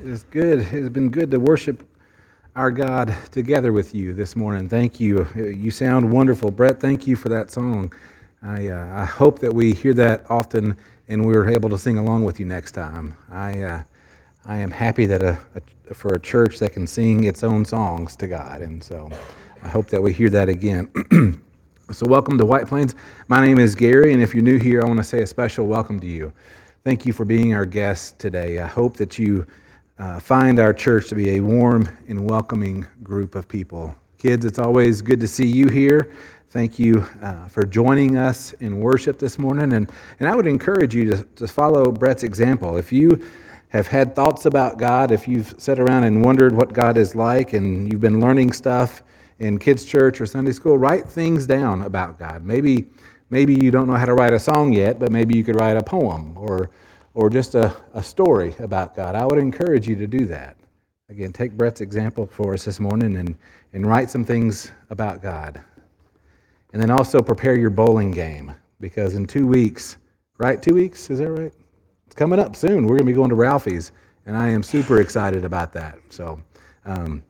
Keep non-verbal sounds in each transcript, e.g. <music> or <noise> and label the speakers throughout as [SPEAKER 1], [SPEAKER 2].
[SPEAKER 1] It is good. It has been good to worship our God together with you this morning. Thank you. You sound wonderful. Brett, thank you for that song. I, uh, I hope that we hear that often and we're able to sing along with you next time. I, uh, I am happy that a, a, for a church that can sing its own songs to God. And so I hope that we hear that again. <clears throat> so, welcome to White Plains. My name is Gary, and if you're new here, I want to say a special welcome to you. Thank you for being our guest today. I hope that you uh, find our church to be a warm and welcoming group of people. Kids, it's always good to see you here. Thank you uh, for joining us in worship this morning. And, and I would encourage you to, to follow Brett's example. If you have had thoughts about God, if you've sat around and wondered what God is like, and you've been learning stuff in kids' church or Sunday school, write things down about God. Maybe, maybe you don't know how to write a song yet, but maybe you could write a poem or or just a, a story about God, I would encourage you to do that. Again, take Brett's example for us this morning and, and write some things about God. And then also prepare your bowling game because in two weeks, right? Two weeks? Is that right? It's coming up soon. We're going to be going to Ralphie's, and I am super excited about that. So um,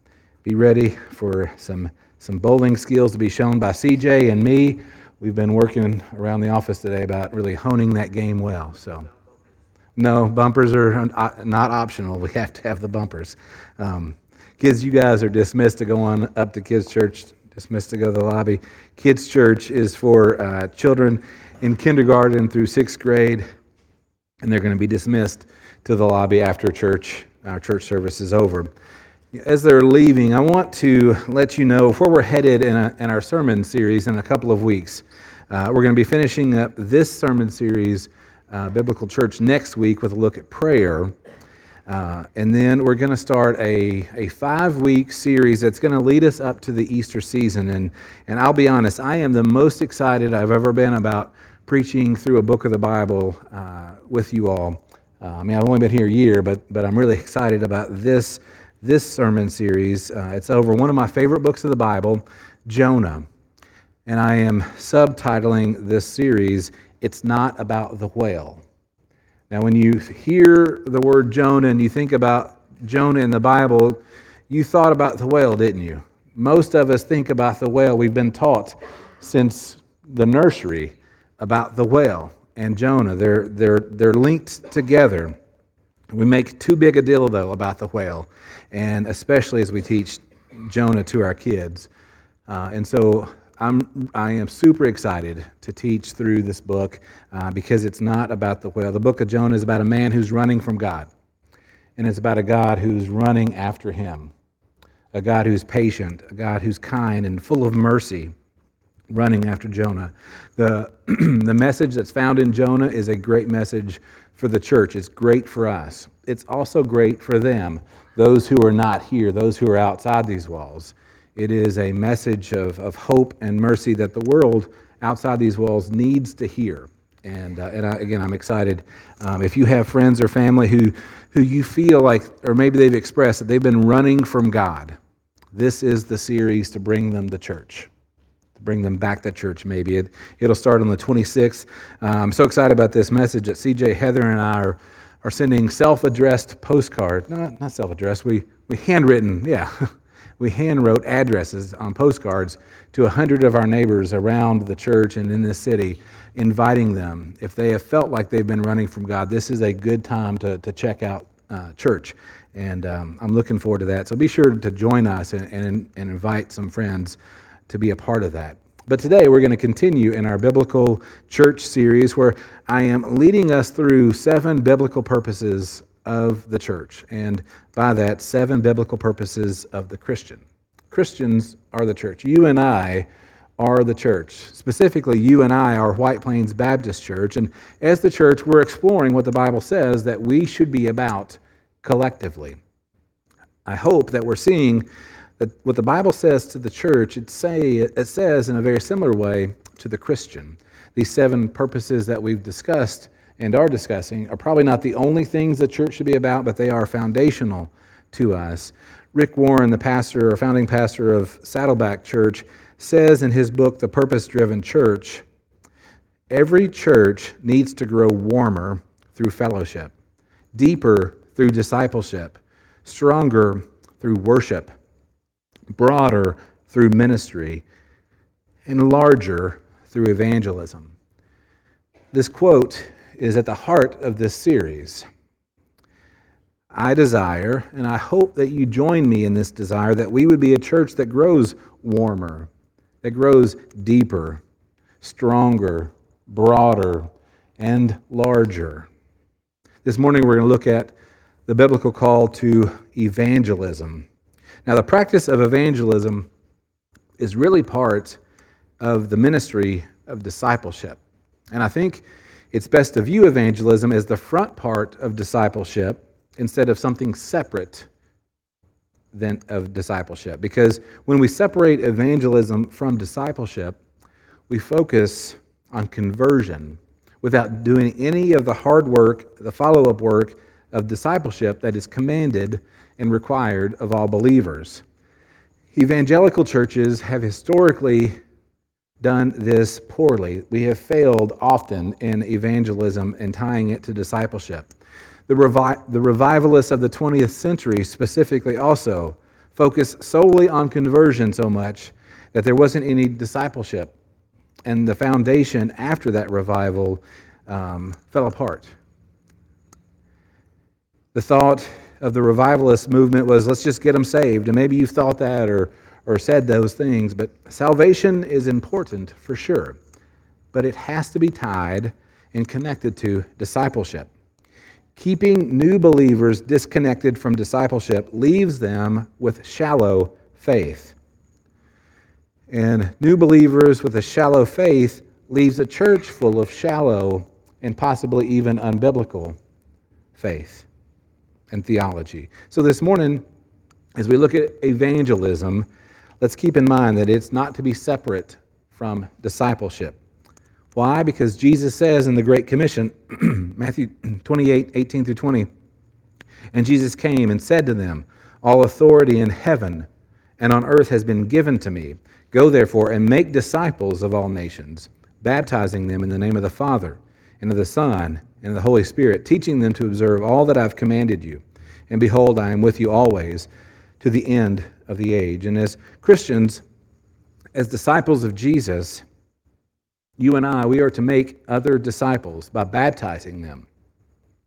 [SPEAKER 1] be ready for some, some bowling skills to be shown by CJ and me. We've been working around the office today about really honing that game well. So. No, bumpers are not optional. <laughs> We have to have the bumpers. Um, kids, you guys are dismissed to go on up to kids' church, dismissed to go to the lobby. Kids' church is for uh, children in kindergarten through sixth grade, and they're going to be dismissed to the lobby after church. Our church service is over. As they're leaving, I want to let you know where we're headed in, a, in our sermon series in a couple of weeks. Uh, we're going to be finishing up this sermon series uh, Biblical Church next week with a look at prayer. Uh, and then we're going to start a, a five week series that's going to lead us up to the Easter season. And, and I'll be honest, I am the most excited I've ever been about preaching through a book of the Bible uh, with you all. Uh, I mean, I've only been here a year, but, but I'm really excited about this, this sermon series. Uh, it's over one of my favorite books of the Bible, Jonah. And I am subtitling this series, it's not about the whale. Now, when you hear the word Jonah and you think about Jonah in the Bible, you thought about the whale, didn't you? Most of us think about the whale. We've been taught since the nursery about the whale and Jonah. They're, they're, they're linked together. We make too big a deal, though, about the whale, and especially as we teach Jonah to our kids. Uh, and so I'm, I am super excited to teach through this book uh, because it's not about the whale. The book of Jonah is about a man who's running from God, and it's about a God who's running after him, a God who's patient, a God who's kind and full of mercy, running after Jonah. The, <clears throat> the message that's found in Jonah is a great message for the church. It's great for us. It's also great for them, those who are not here, those who are outside these walls. It is a message of, of hope and mercy that the world outside these walls needs to hear. And, uh, and I, again, I'm excited. Um, if you have friends or family who, who you feel like, or maybe they've expressed that they've been running from God, this is the series to bring them to church, to bring them back to church, maybe. It, it'll start on the 26th. Uh, I'm so excited about this message that CJ, Heather, and I are, are sending self addressed postcards. Not, not self addressed, we, we handwritten, yeah. <laughs> we hand wrote addresses on postcards to a hundred of our neighbors around the church and in this city, inviting them. If they have felt like they've been running from God, this is a good time to, to check out uh, church. And um, I'm looking forward to that. So be sure to join us and, and, and invite some friends to be a part of that. But today we're going to continue in our biblical church series where I am leading us through seven biblical purposes of the church. And by that, seven biblical purposes of the Christian. Christians are the church. You and I are the church. Specifically, you and I are White Plains Baptist Church. And as the church, we're exploring what the Bible says that we should be about collectively. I hope that we're seeing that what the Bible says to the church, it, say, it says in a very similar way to the Christian. These seven purposes that we've discussed and are discussing are probably not the only things the church should be about, but they are foundational to us. Rick Warren, the pastor or founding pastor of Saddleback Church, says in his book, The Purpose Driven Church, every church needs to grow warmer through fellowship, deeper through discipleship, stronger through worship, broader through ministry, and larger through evangelism. This quote is at the heart of this series. I desire, and I hope that you join me in this desire, that we would be a church that grows warmer, that grows deeper, stronger, broader, and larger. This morning we're going to look at the biblical call to evangelism. Now, the practice of evangelism is really part of the ministry of discipleship. And I think it's best to view evangelism as the front part of discipleship instead of something separate than of discipleship. Because when we separate evangelism from discipleship, we focus on conversion without doing any of the hard work, the follow up work of discipleship that is commanded and required of all believers. Evangelical churches have historically done this poorly. We have failed often in evangelism and tying it to discipleship. The, revi- the revivalists of the 20th century specifically also focused solely on conversion so much that there wasn't any discipleship. And the foundation after that revival um, fell apart. The thought of the revivalist movement was let's just get them saved. And maybe you've thought that or, or said those things, but salvation is important for sure. But it has to be tied and connected to discipleship. Keeping new believers disconnected from discipleship leaves them with shallow faith. And new believers with a shallow faith leaves a church full of shallow and possibly even unbiblical faith and theology. So this morning, as we look at evangelism, let's keep in mind that it's not to be separate from discipleship. Why? Because Jesus says in the Great Commission, <clears throat> Matthew 28 18 through 20, and Jesus came and said to them, All authority in heaven and on earth has been given to me. Go therefore and make disciples of all nations, baptizing them in the name of the Father, and of the Son, and of the Holy Spirit, teaching them to observe all that I've commanded you. And behold, I am with you always to the end of the age. And as Christians, as disciples of Jesus, you and I, we are to make other disciples by baptizing them.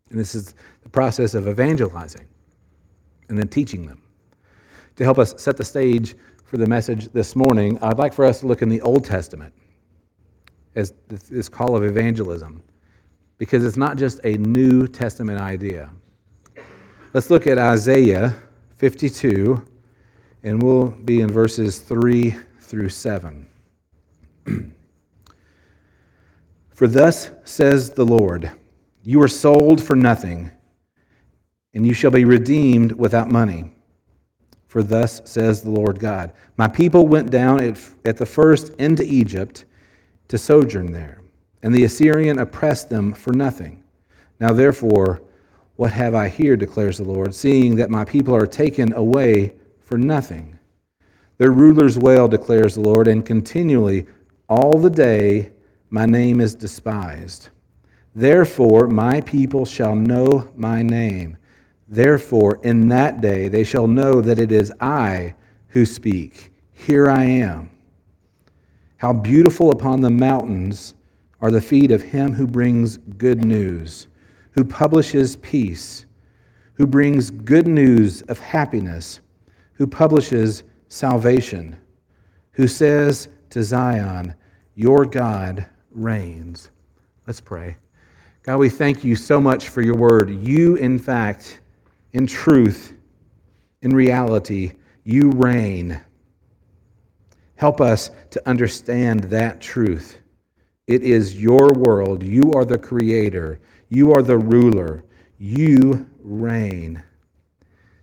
[SPEAKER 1] And this is the process of evangelizing and then teaching them. To help us set the stage for the message this morning, I'd like for us to look in the Old Testament as this call of evangelism, because it's not just a New Testament idea. Let's look at Isaiah 52, and we'll be in verses 3 through 7. <clears throat> For thus says the Lord You were sold for nothing, and you shall be redeemed without money. For thus says the Lord God My people went down at, at the first into Egypt to sojourn there, and the Assyrian oppressed them for nothing. Now therefore, what have I here, declares the Lord, seeing that my people are taken away for nothing? Their rulers wail, declares the Lord, and continually all the day my name is despised. Therefore, my people shall know my name. Therefore, in that day they shall know that it is I who speak. Here I am. How beautiful upon the mountains are the feet of him who brings good news, who publishes peace, who brings good news of happiness, who publishes salvation, who says to Zion, Your God reigns. Let's pray. God, we thank you so much for your word. You, in fact, in truth, in reality, you reign. Help us to understand that truth. It is your world. You are the creator. You are the ruler. You reign.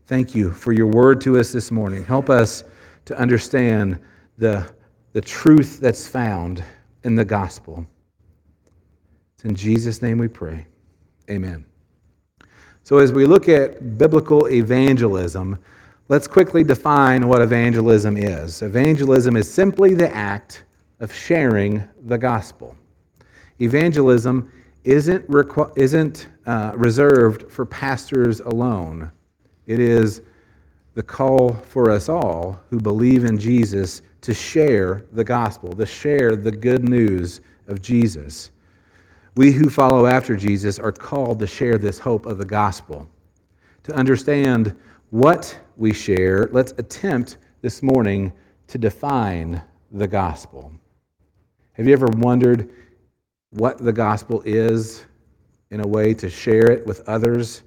[SPEAKER 1] Thank you for your word to us this morning. Help us to understand the, the truth that's found in the gospel. It's in Jesus' name we pray. Amen. So, as we look at biblical evangelism, let's quickly define what evangelism is. Evangelism is simply the act of sharing the gospel. Evangelism isn't, requ- isn't uh, reserved for pastors alone, It is the call for us all who believe in Jesus to share the gospel, to share the good news of Jesus. We who follow after Jesus are called to share this hope of the gospel. To understand what we share, let's attempt this morning to define the gospel. Have you ever wondered what the gospel is in a way to share it with others?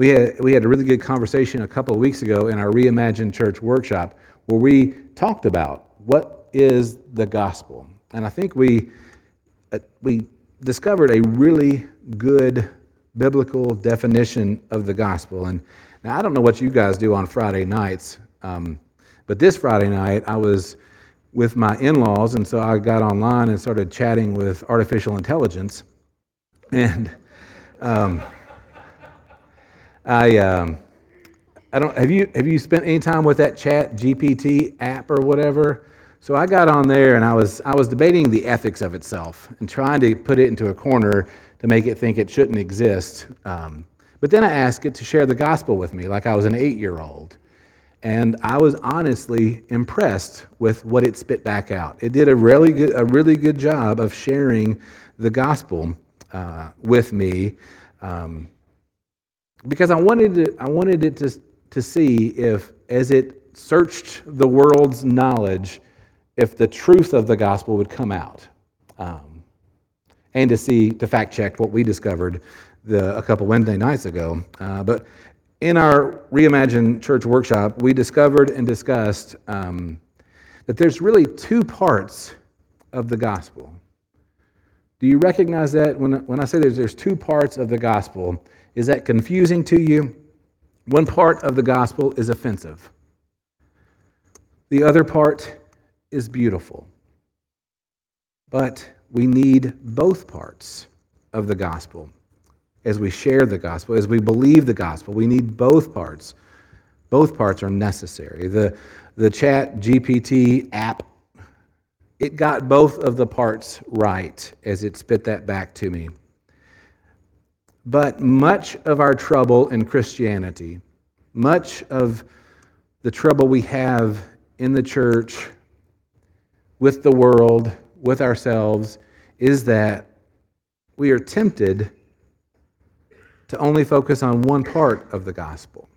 [SPEAKER 1] We had, we had a really good conversation a couple of weeks ago in our Reimagined Church workshop where we talked about what is the gospel. And I think we, uh, we discovered a really good biblical definition of the gospel. And now I don't know what you guys do on Friday nights, um, but this Friday night I was with my in laws, and so I got online and started chatting with artificial intelligence. And um, I, um, I don't have you have you spent any time with that Chat GPT app or whatever? So I got on there and I was I was debating the ethics of itself and trying to put it into a corner to make it think it shouldn't exist. Um, but then I asked it to share the gospel with me, like I was an eight-year-old, and I was honestly impressed with what it spit back out. It did a really good a really good job of sharing the gospel uh, with me. Um, because I wanted to, I wanted it to, to see if, as it searched the world's knowledge, if the truth of the gospel would come out, um, and to see to fact check what we discovered the, a couple Wednesday nights ago. Uh, but in our Reimagine Church workshop, we discovered and discussed um, that there's really two parts of the gospel. Do you recognize that when, when I say there's, there's two parts of the gospel? Is that confusing to you? One part of the gospel is offensive, the other part is beautiful. But we need both parts of the gospel as we share the gospel, as we believe the gospel. We need both parts. Both parts are necessary. The, the Chat GPT app, it got both of the parts right as it spit that back to me. But much of our trouble in Christianity, much of the trouble we have in the church, with the world, with ourselves, is that we are tempted to only focus on one part of the gospel.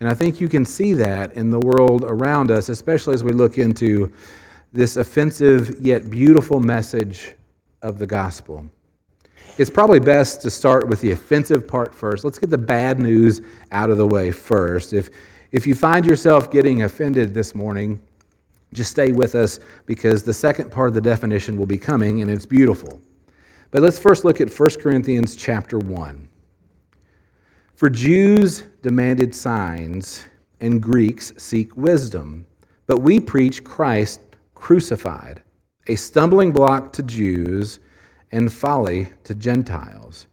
[SPEAKER 1] And I think you can see that in the world around us, especially as we look into this offensive yet beautiful message of the gospel it's probably best to start with the offensive part first. Let's get the bad news out of the way first. If, if you find yourself getting offended this morning, just stay with us because the second part of the definition will be coming and it's beautiful. But let's first look at 1 Corinthians chapter 1. For Jews demanded signs and Greeks seek wisdom, but we preach Christ crucified, a stumbling block to Jews and folly to Gentiles.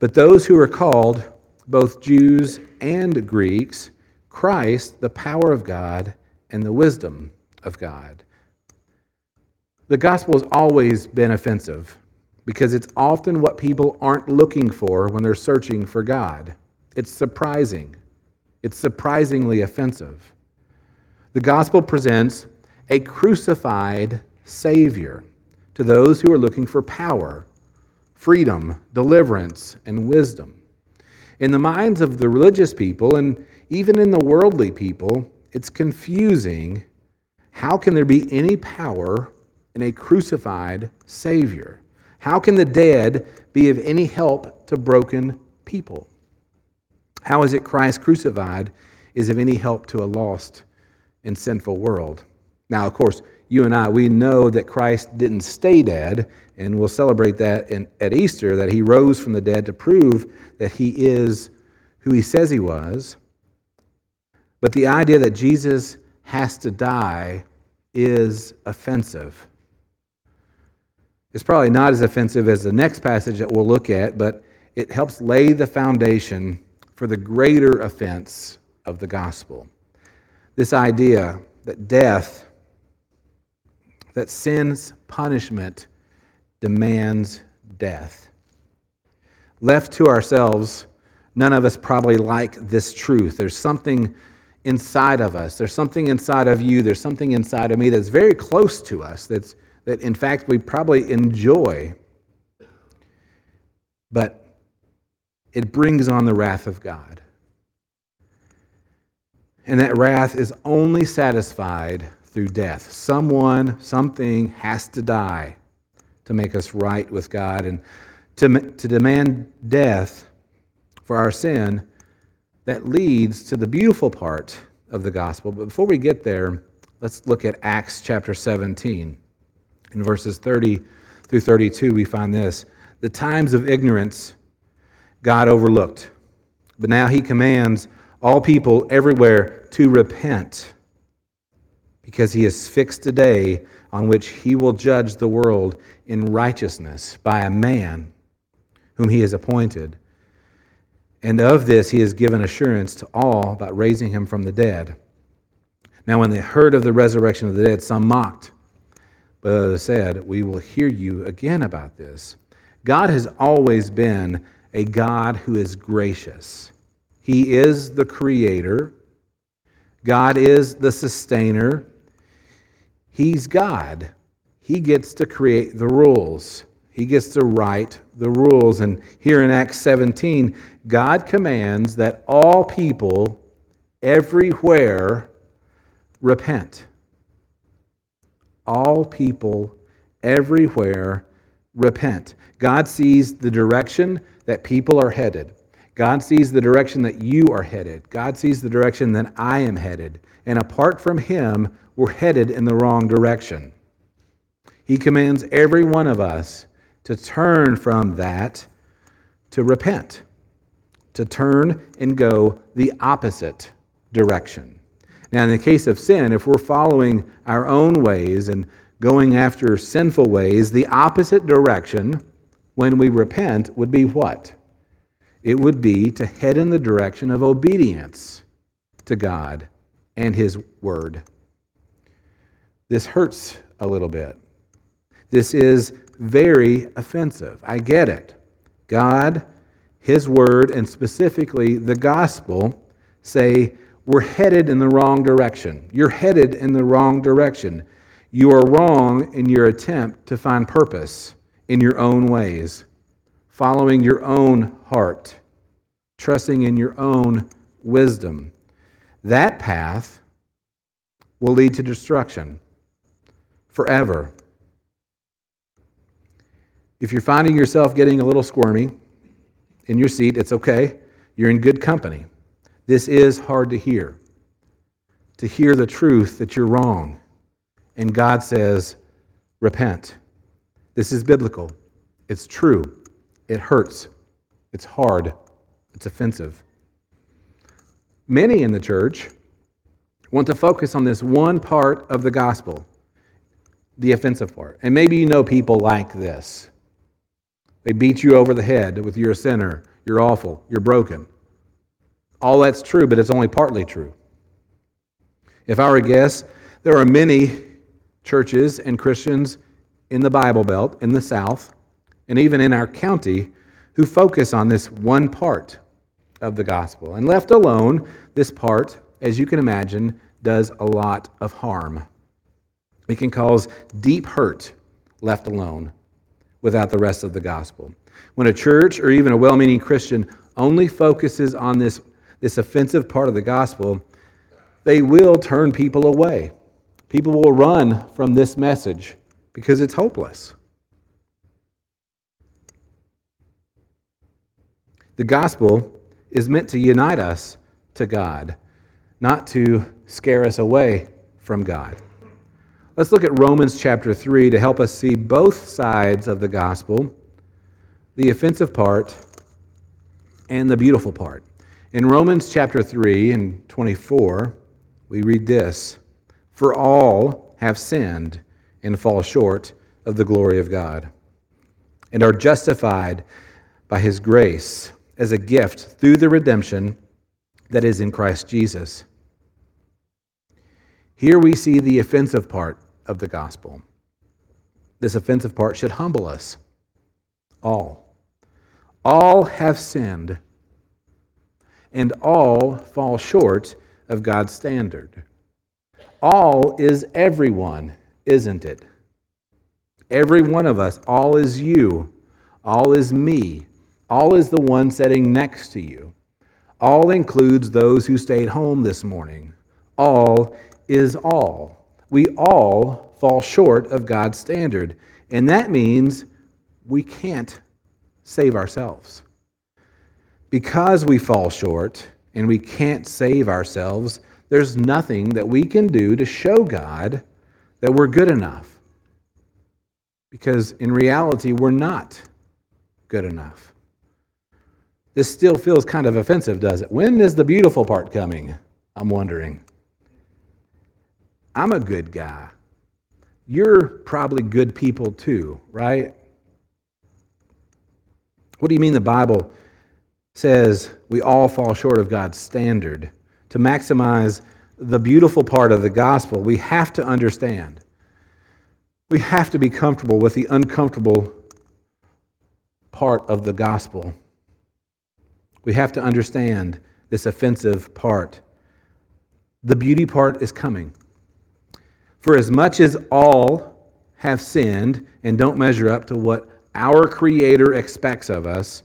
[SPEAKER 1] But those who are called, both Jews and Greeks, Christ, the power of God and the wisdom of God. The gospel has always been offensive because it's often what people aren't looking for when they're searching for God. It's surprising. It's surprisingly offensive. The gospel presents a crucified Savior to those who are looking for power, freedom, deliverance, and wisdom. In the minds of the religious people and even in the worldly people, it's confusing. How can there be any power in a crucified Savior? How can the dead be of any help to broken people? How is it Christ crucified is of any help to a lost and sinful world? Now, of course, you and I, we know that Christ didn't stay dead, and we'll celebrate that in, at Easter, that he rose from the dead to prove that he is who he says he was. But the idea that Jesus has to die is offensive. It's probably not as offensive as the next passage that we'll look at, but it helps lay the foundation for the greater offense of the gospel. This idea that death that sin's punishment demands death. Left to ourselves, none of us probably like this truth. There's something inside of us. There's something inside of you. There's something inside of me that's very close to us. That's that in fact we probably enjoy. But it brings on the wrath of God. And that wrath is only satisfied through death. Someone, something has to die to make us right with God. And to, to demand death for our sin, that leads to the beautiful part of the gospel. But before we get there, let's look at Acts chapter 17. In verses 30 through 32, we find this The times of ignorance God overlooked, but now he commands all people everywhere to repent because he has fixed a day on which he will judge the world in righteousness by a man whom he has appointed. And of this he has given assurance to all about raising him from the dead. Now, when they heard of the resurrection of the dead, some mocked, but others said, We will hear you again about this. God has always been a God who is gracious. He is the creator, God is the sustainer. He's God. He gets to create the rules. He gets to write the rules. And here in Acts 17, God commands that all people everywhere repent. All people everywhere repent. God sees the direction that people are headed. God sees the direction that you are headed. God sees the direction that I am headed. And apart from Him, we're headed in the wrong direction. He commands every one of us to turn from that to repent, to turn and go the opposite direction. Now, in the case of sin, if we're following our own ways and going after sinful ways, the opposite direction when we repent would be what? It would be to head in the direction of obedience to God and His Word. This hurts a little bit. This is very offensive. I get it. God, His Word, and specifically the gospel say we're headed in the wrong direction. You're headed in the wrong direction. You are wrong in your attempt to find purpose in your own ways, following your own heart, trusting in your own wisdom. That path will lead to destruction forever. If you're finding yourself getting a little squirmy in your seat, it's okay. You're in good company. This is hard to hear. To hear the truth that you're wrong. And God says, repent. This is biblical. It's true. It hurts. It's hard. It's offensive. Many in the church want to focus on this one part of the gospel, the offensive part. And maybe you know people like this. They beat you over the head with you're a sinner, you're awful, you're broken. All that's true, but it's only partly true. If I were a guess, there are many churches and Christians in the Bible Belt, in the South, and even in our county who focus on this one part of the gospel. And left alone, this part, as you can imagine, does a lot of harm. It can cause deep hurt left alone without the rest of the gospel. When a church or even a well meaning Christian only focuses on this, this offensive part of the gospel, they will turn people away. People will run from this message because it's hopeless. The gospel is meant to unite us to God, not to scare us away from God. Let's look at Romans chapter 3 to help us see both sides of the gospel the offensive part and the beautiful part. In Romans chapter 3 and 24, we read this For all have sinned and fall short of the glory of God, and are justified by his grace as a gift through the redemption that is in Christ Jesus here we see the offensive part of the gospel. This offensive part should humble us. All. All have sinned and all fall short of God's standard. All is everyone, isn't it? Every one of us, all is you, all is me, all is the one sitting next to you. All includes those who stayed home this morning. All is all. We all fall short of God's standard, and that means we can't save ourselves. Because we fall short and we can't save ourselves, there's nothing that we can do to show God that we're good enough. Because in reality, we're not good enough. This still feels kind of offensive, does it? When is the beautiful part coming? I'm wondering. I'm a good guy. You're probably good people too, right? What do you mean the Bible says we all fall short of God's standard? To maximize the beautiful part of the gospel, we have to understand. We have to be comfortable with the uncomfortable part of the gospel. We have to understand this offensive part. The beauty part is coming. For as much as all have sinned and don't measure up to what our Creator expects of us,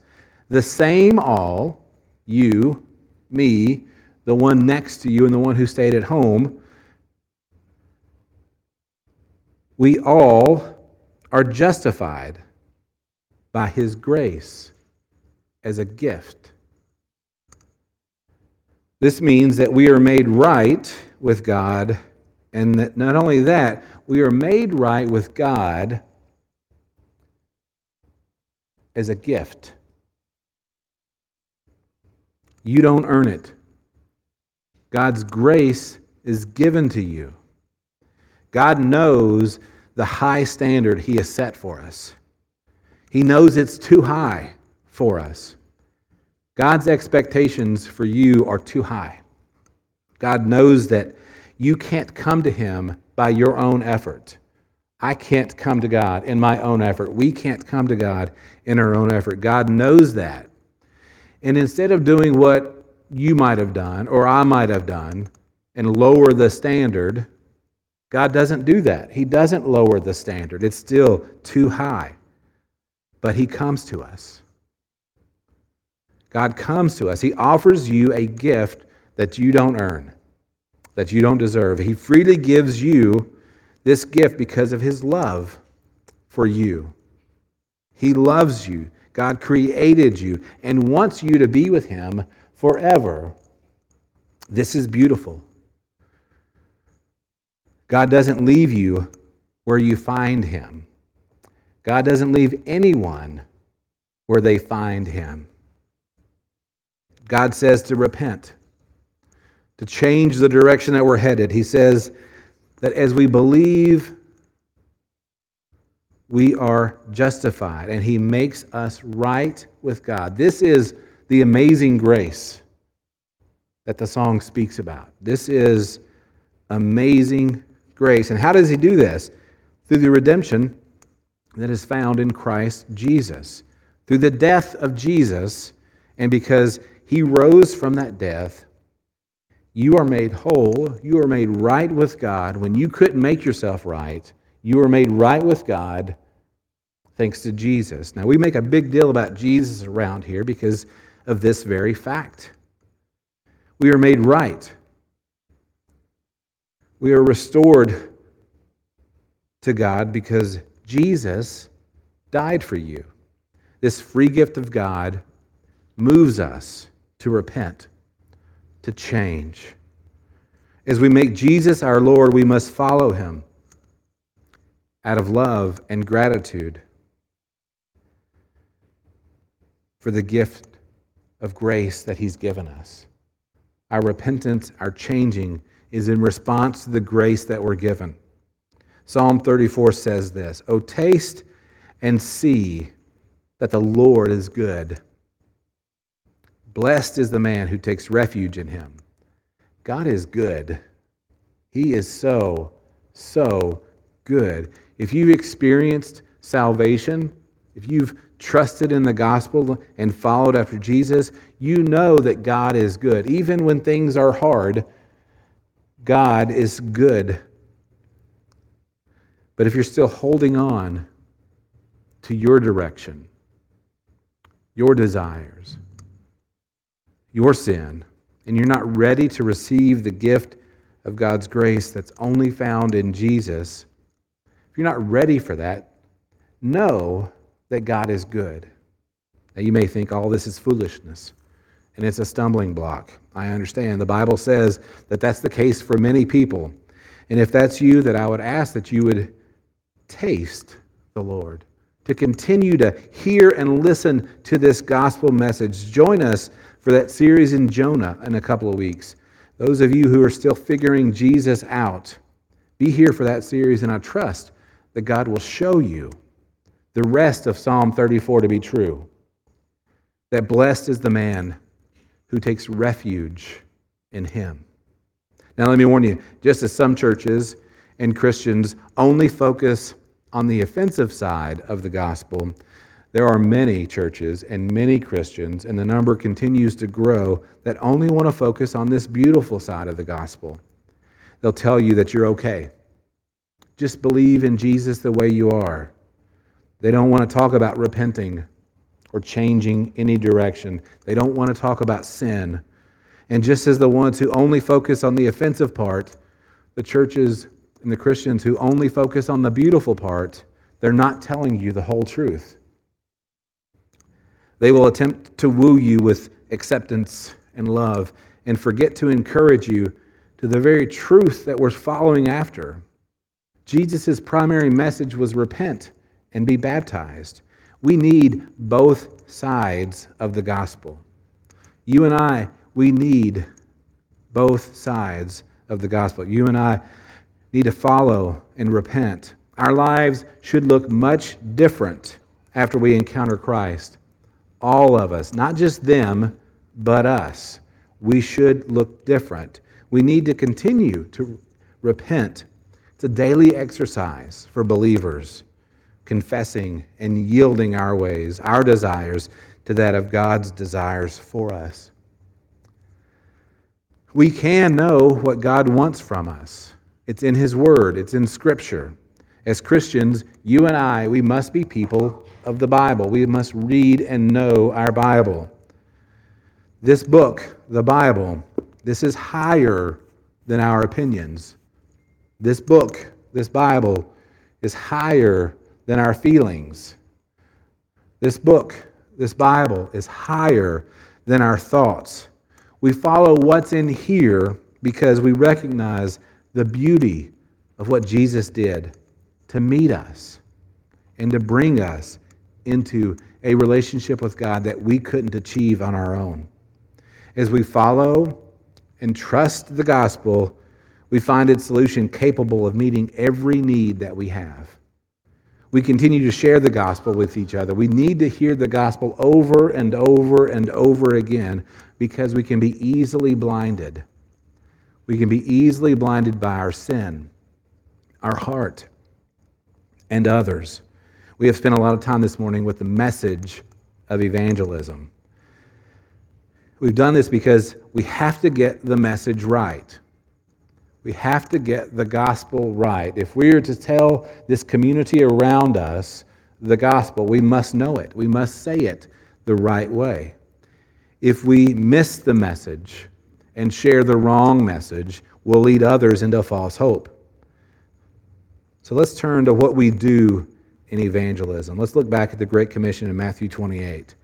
[SPEAKER 1] the same all, you, me, the one next to you, and the one who stayed at home, we all are justified by His grace as a gift. This means that we are made right with God, and that not only that, we are made right with God as a gift. You don't earn it. God's grace is given to you. God knows the high standard He has set for us. He knows it's too high for us. God's expectations for you are too high. God knows that you can't come to Him by your own effort. I can't come to God in my own effort. We can't come to God in our own effort. God knows that. And instead of doing what you might have done or I might have done and lower the standard, God doesn't do that. He doesn't lower the standard. It's still too high. But He comes to us. God comes to us. He offers you a gift that you don't earn, that you don't deserve. He freely gives you this gift because of his love for you. He loves you. God created you and wants you to be with him forever. This is beautiful. God doesn't leave you where you find him. God doesn't leave anyone where they find him. God says to repent, to change the direction that we're headed. He says that as we believe, we are justified, and He makes us right with God. This is the amazing grace that the song speaks about. This is amazing grace. And how does He do this? Through the redemption that is found in Christ Jesus. Through the death of Jesus, and because he rose from that death. You are made whole. You are made right with God. When you couldn't make yourself right, you are made right with God thanks to Jesus. Now, we make a big deal about Jesus around here because of this very fact. We are made right. We are restored to God because Jesus died for you. This free gift of God moves us to repent, to change. As we make Jesus our Lord, we must follow him out of love and gratitude for the gift of grace that he's given us. Our repentance, our changing, is in response to the grace that we're given. Psalm 34 says this O taste and see that the Lord is good. Blessed is the man who takes refuge in him. God is good. He is so, so good. If you've experienced salvation, if you've trusted in the gospel and followed after Jesus, you know that God is good. Even when things are hard, God is good. But if you're still holding on to your direction, your desires, your sin, and you're not ready to receive the gift of God's grace that's only found in Jesus, if you're not ready for that, know that God is good. Now, you may think all this is foolishness and it's a stumbling block. I understand. The Bible says that that's the case for many people. And if that's you, that I would ask that you would taste the Lord, to continue to hear and listen to this gospel message. Join us for that series in Jonah in a couple of weeks. Those of you who are still figuring Jesus out, be here for that series, and I trust that God will show you the rest of Psalm 34 to be true. That blessed is the man who takes refuge in him. Now, let me warn you just as some churches and Christians only focus on the offensive side of the gospel, there are many churches and many Christians, and the number continues to grow, that only want to focus on this beautiful side of the gospel. They'll tell you that you're okay. Just believe in Jesus the way you are. They don't want to talk about repenting or changing any direction. They don't want to talk about sin. And just as the ones who only focus on the offensive part, the churches and the Christians who only focus on the beautiful part, they're not telling you the whole truth. They will attempt to woo you with acceptance and love and forget to encourage you to the very truth that we're following after. Jesus' primary message was repent and be baptized. We need both sides of the gospel. You and I, we need both sides of the gospel. You and I need to follow and repent. Our lives should look much different after we encounter Christ all of us, not just them, but us. We should look different. We need to continue to repent. It's a daily exercise for believers, confessing and yielding our ways, our desires, to that of God's desires for us. We can know what God wants from us. It's in His Word, it's in Scripture. As Christians, you and I, we must be people of the Bible. We must read and know our Bible. This book, the Bible, this is higher than our opinions. This book, this Bible, is higher than our feelings. This book, this Bible, is higher than our thoughts. We follow what's in here because we recognize the beauty of what Jesus did to meet us and to bring us into a relationship with God that we couldn't achieve on our own. As we follow and trust the gospel, we find its solution capable of meeting every need that we have. We continue to share the gospel with each other. We need to hear the gospel over and over and over again because we can be easily blinded. We can be easily blinded by our sin, our heart, and others. We have spent a lot of time this morning with the message of evangelism. We've done this because we have to get the message right. We have to get the gospel right. If we are to tell this community around us the gospel, we must know it. We must say it the right way. If we miss the message and share the wrong message, we'll lead others into false hope. So let's turn to what we do in evangelism. Let's look back at the Great Commission in Matthew 28.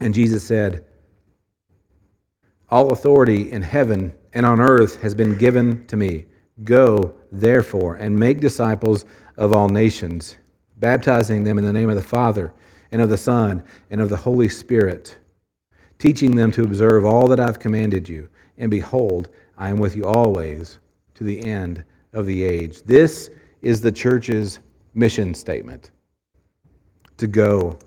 [SPEAKER 1] And Jesus said, All authority in heaven and on earth has been given to me. Go, therefore, and make disciples of all nations, baptizing them in the name of the Father, and of the Son, and of the Holy Spirit, teaching them to observe all that I've commanded you. And behold, I am with you always to the end of the age. This is the church's mission statement to go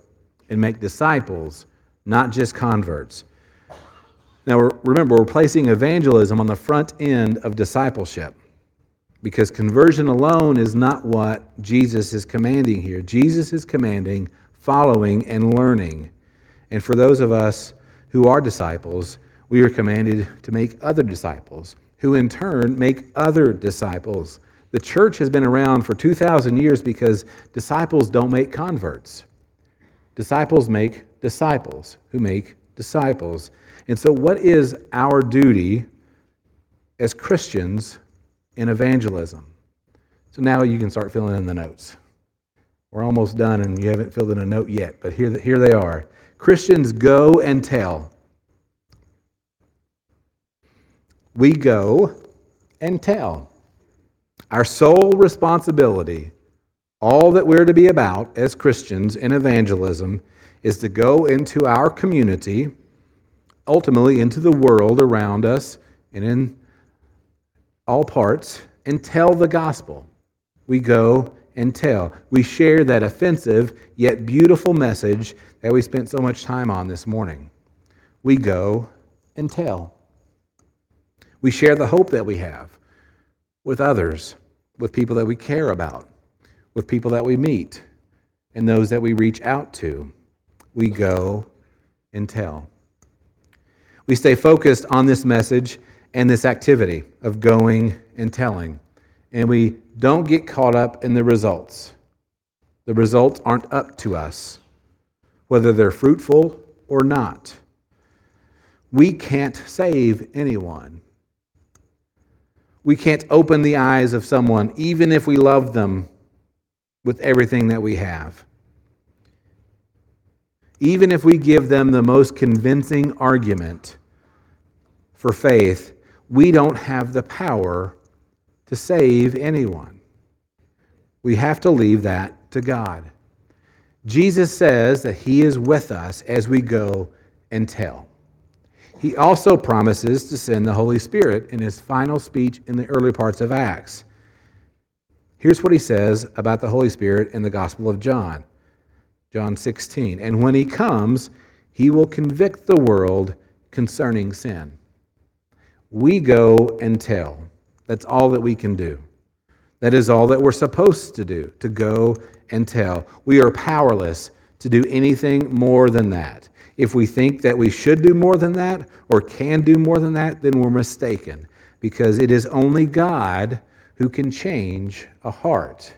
[SPEAKER 1] and make disciples, not just converts. Now, remember, we're placing evangelism on the front end of discipleship because conversion alone is not what Jesus is commanding here. Jesus is commanding following, and learning. And for those of us who are disciples, we are commanded to make other disciples, who in turn make other disciples. The church has been around for 2,000 years because disciples don't make converts. Disciples make disciples who make disciples. And so, what is our duty as Christians in evangelism? So now you can start filling in the notes. We're almost done, and you haven't filled in a note yet, but here, here they are. Christians go and tell. We go and tell. Our sole responsibility, all that we're to be about as Christians in evangelism, is to go into our community, ultimately into the world around us and in all parts, and tell the gospel. We go and tell. We share that offensive yet beautiful message that we spent so much time on this morning. We go and tell. We share the hope that we have with others, with people that we care about, with people that we meet, and those that we reach out to. We go and tell. We stay focused on this message and this activity of going and telling and we don't get caught up in the results. The results aren't up to us, whether they're fruitful or not. We can't save anyone. We can't open the eyes of someone, even if we love them with everything that we have. Even if we give them the most convincing argument for faith, we don't have the power to save anyone. We have to leave that to God. Jesus says that He is with us as we go and tell. He also promises to send the Holy Spirit in His final speech in the early parts of Acts. Here's what He says about the Holy Spirit in the Gospel of John, John 16. And when He comes, He will convict the world concerning sin. We go and tell. That's all that we can do. That is all that we're supposed to do, to go and tell. We are powerless to do anything more than that. If we think that we should do more than that or can do more than that, then we're mistaken because it is only God who can change a heart.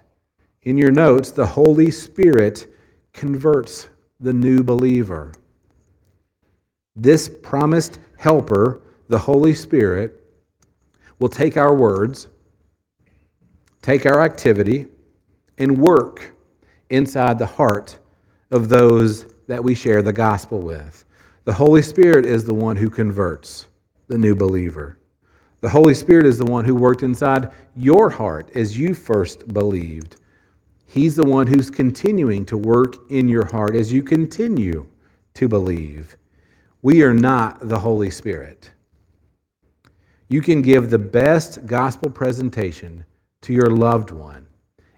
[SPEAKER 1] In your notes, the Holy Spirit converts the new believer. This promised helper, the Holy Spirit, will take our words, take our activity, and work inside the heart of those that we share the gospel with. The Holy Spirit is the one who converts the new believer. The Holy Spirit is the one who worked inside your heart as you first believed. He's the one who's continuing to work in your heart as you continue to believe. We are not the Holy Spirit. You can give the best gospel presentation to your loved one,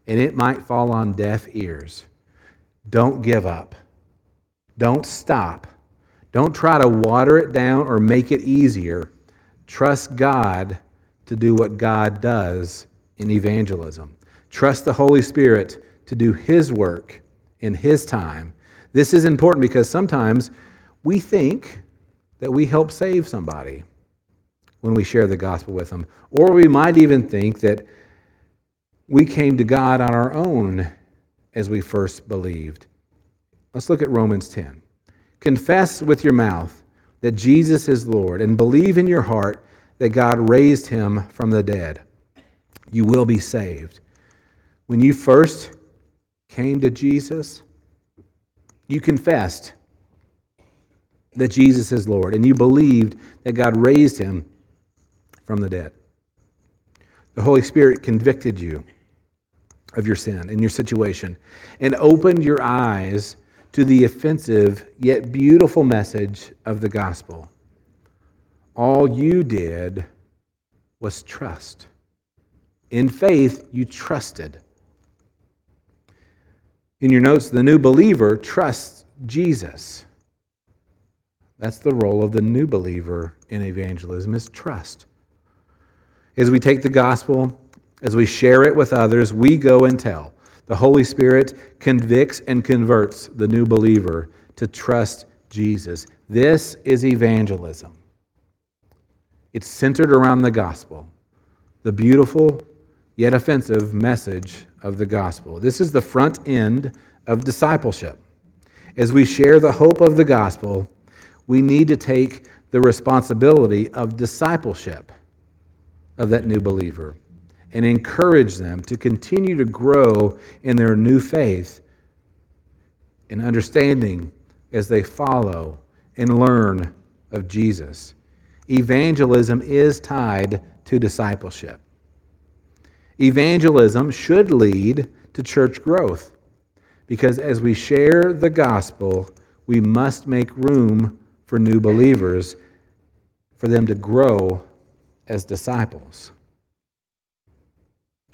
[SPEAKER 1] and it might fall on deaf ears. Don't give up. Don't stop. Don't try to water it down or make it easier. Trust God to do what God does in evangelism. Trust the Holy Spirit to do His work in His time. This is important because sometimes we think that we help save somebody when we share the gospel with them. Or we might even think that we came to God on our own as we first believed. Let's look at Romans 10. Confess with your mouth that Jesus is Lord and believe in your heart that God raised him from the dead. You will be saved. When you first came to Jesus, you confessed that Jesus is Lord and you believed that God raised him from the dead. The Holy Spirit convicted you of your sin and your situation and opened your eyes to the offensive yet beautiful message of the gospel. All you did was trust. In faith, you trusted. In your notes, the new believer trusts Jesus. That's the role of the new believer in evangelism is trust. As we take the gospel, as we share it with others, we go and tell. The Holy Spirit convicts and converts the new believer to trust Jesus. This is evangelism. It's centered around the gospel, the beautiful yet offensive message of the gospel. This is the front end of discipleship. As we share the hope of the gospel, we need to take the responsibility of discipleship of that new believer and encourage them to continue to grow in their new faith and understanding as they follow and learn of Jesus. Evangelism is tied to discipleship. Evangelism should lead to church growth because as we share the gospel, we must make room for new believers for them to grow as disciples.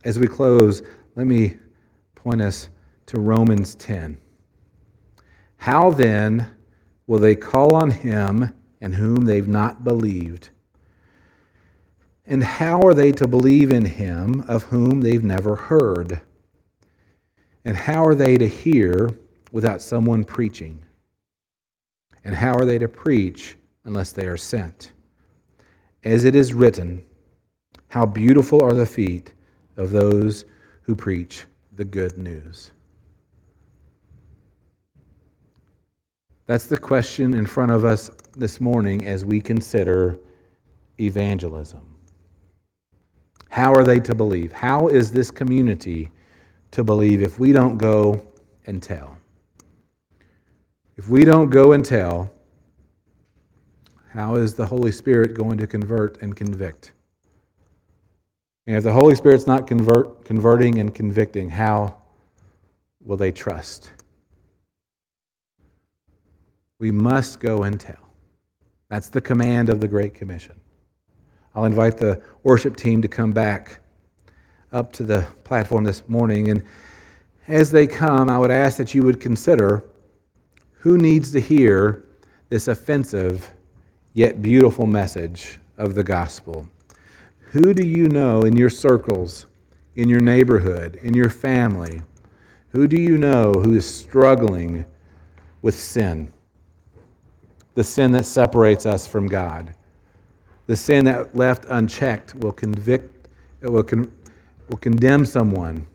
[SPEAKER 1] As we close, let me point us to Romans 10. How then will they call on him in whom they've not believed? And how are they to believe in him of whom they've never heard? And how are they to hear without someone preaching? And how are they to preach unless they are sent? As it is written, How beautiful are the feet of those who preach the good news. That's the question in front of us this morning as we consider evangelism. How are they to believe? How is this community to believe if we don't go and tell? If we don't go and tell, how is the Holy Spirit going to convert and convict? And if the Holy Spirit's not convert, converting and convicting, how will they trust? We must go and tell. That's the command of the Great Commission. I'll invite the worship team to come back up to the platform this morning. And as they come, I would ask that you would consider who needs to hear this offensive yet beautiful message of the gospel. Who do you know in your circles, in your neighborhood, in your family? Who do you know who is struggling with sin? The sin that separates us from God. The sin that left unchecked will convict, it will, con, will condemn someone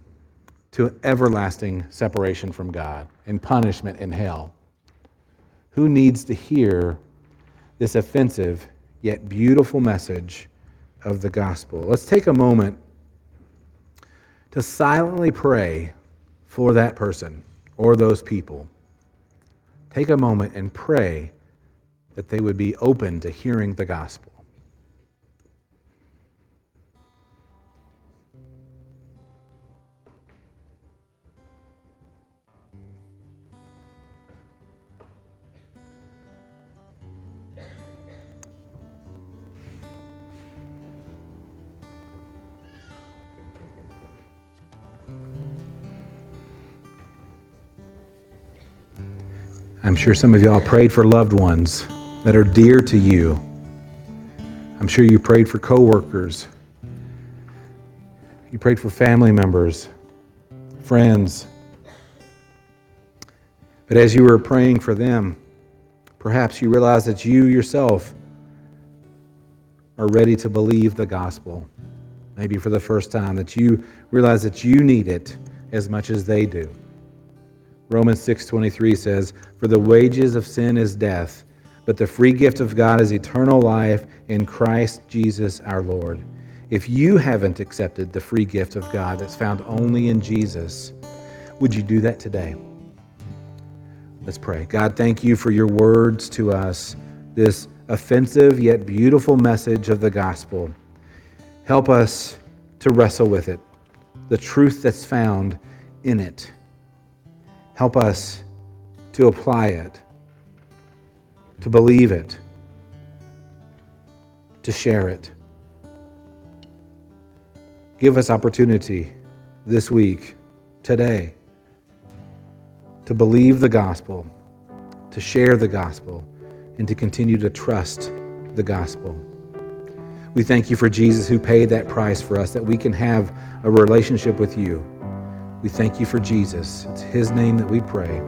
[SPEAKER 1] to everlasting separation from God and punishment in hell. Who needs to hear this offensive yet beautiful message of the gospel. Let's take a moment to silently pray for that person or those people. Take a moment and pray that they would be open to hearing the gospel. I'm sure some of y'all prayed for loved ones that are dear to you. I'm sure you prayed for coworkers. You prayed for family members, friends. But as you were praying for them, perhaps you realized that you yourself are ready to believe the gospel. Maybe for the first time, that you realize that you need it as much as they do. Romans 6:23 says, "For the wages of sin is death, but the free gift of God is eternal life in Christ Jesus our Lord." If you haven't accepted the free gift of God that's found only in Jesus, would you do that today? Let's pray. God, thank you for your words to us, this offensive yet beautiful message of the gospel. Help us to wrestle with it, the truth that's found in it. Help us to apply it, to believe it, to share it. Give us opportunity this week, today, to believe the gospel, to share the gospel, and to continue to trust the gospel. We thank you for Jesus who paid that price for us, that we can have a relationship with you We thank you for Jesus. It's his name that we pray.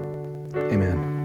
[SPEAKER 1] Amen.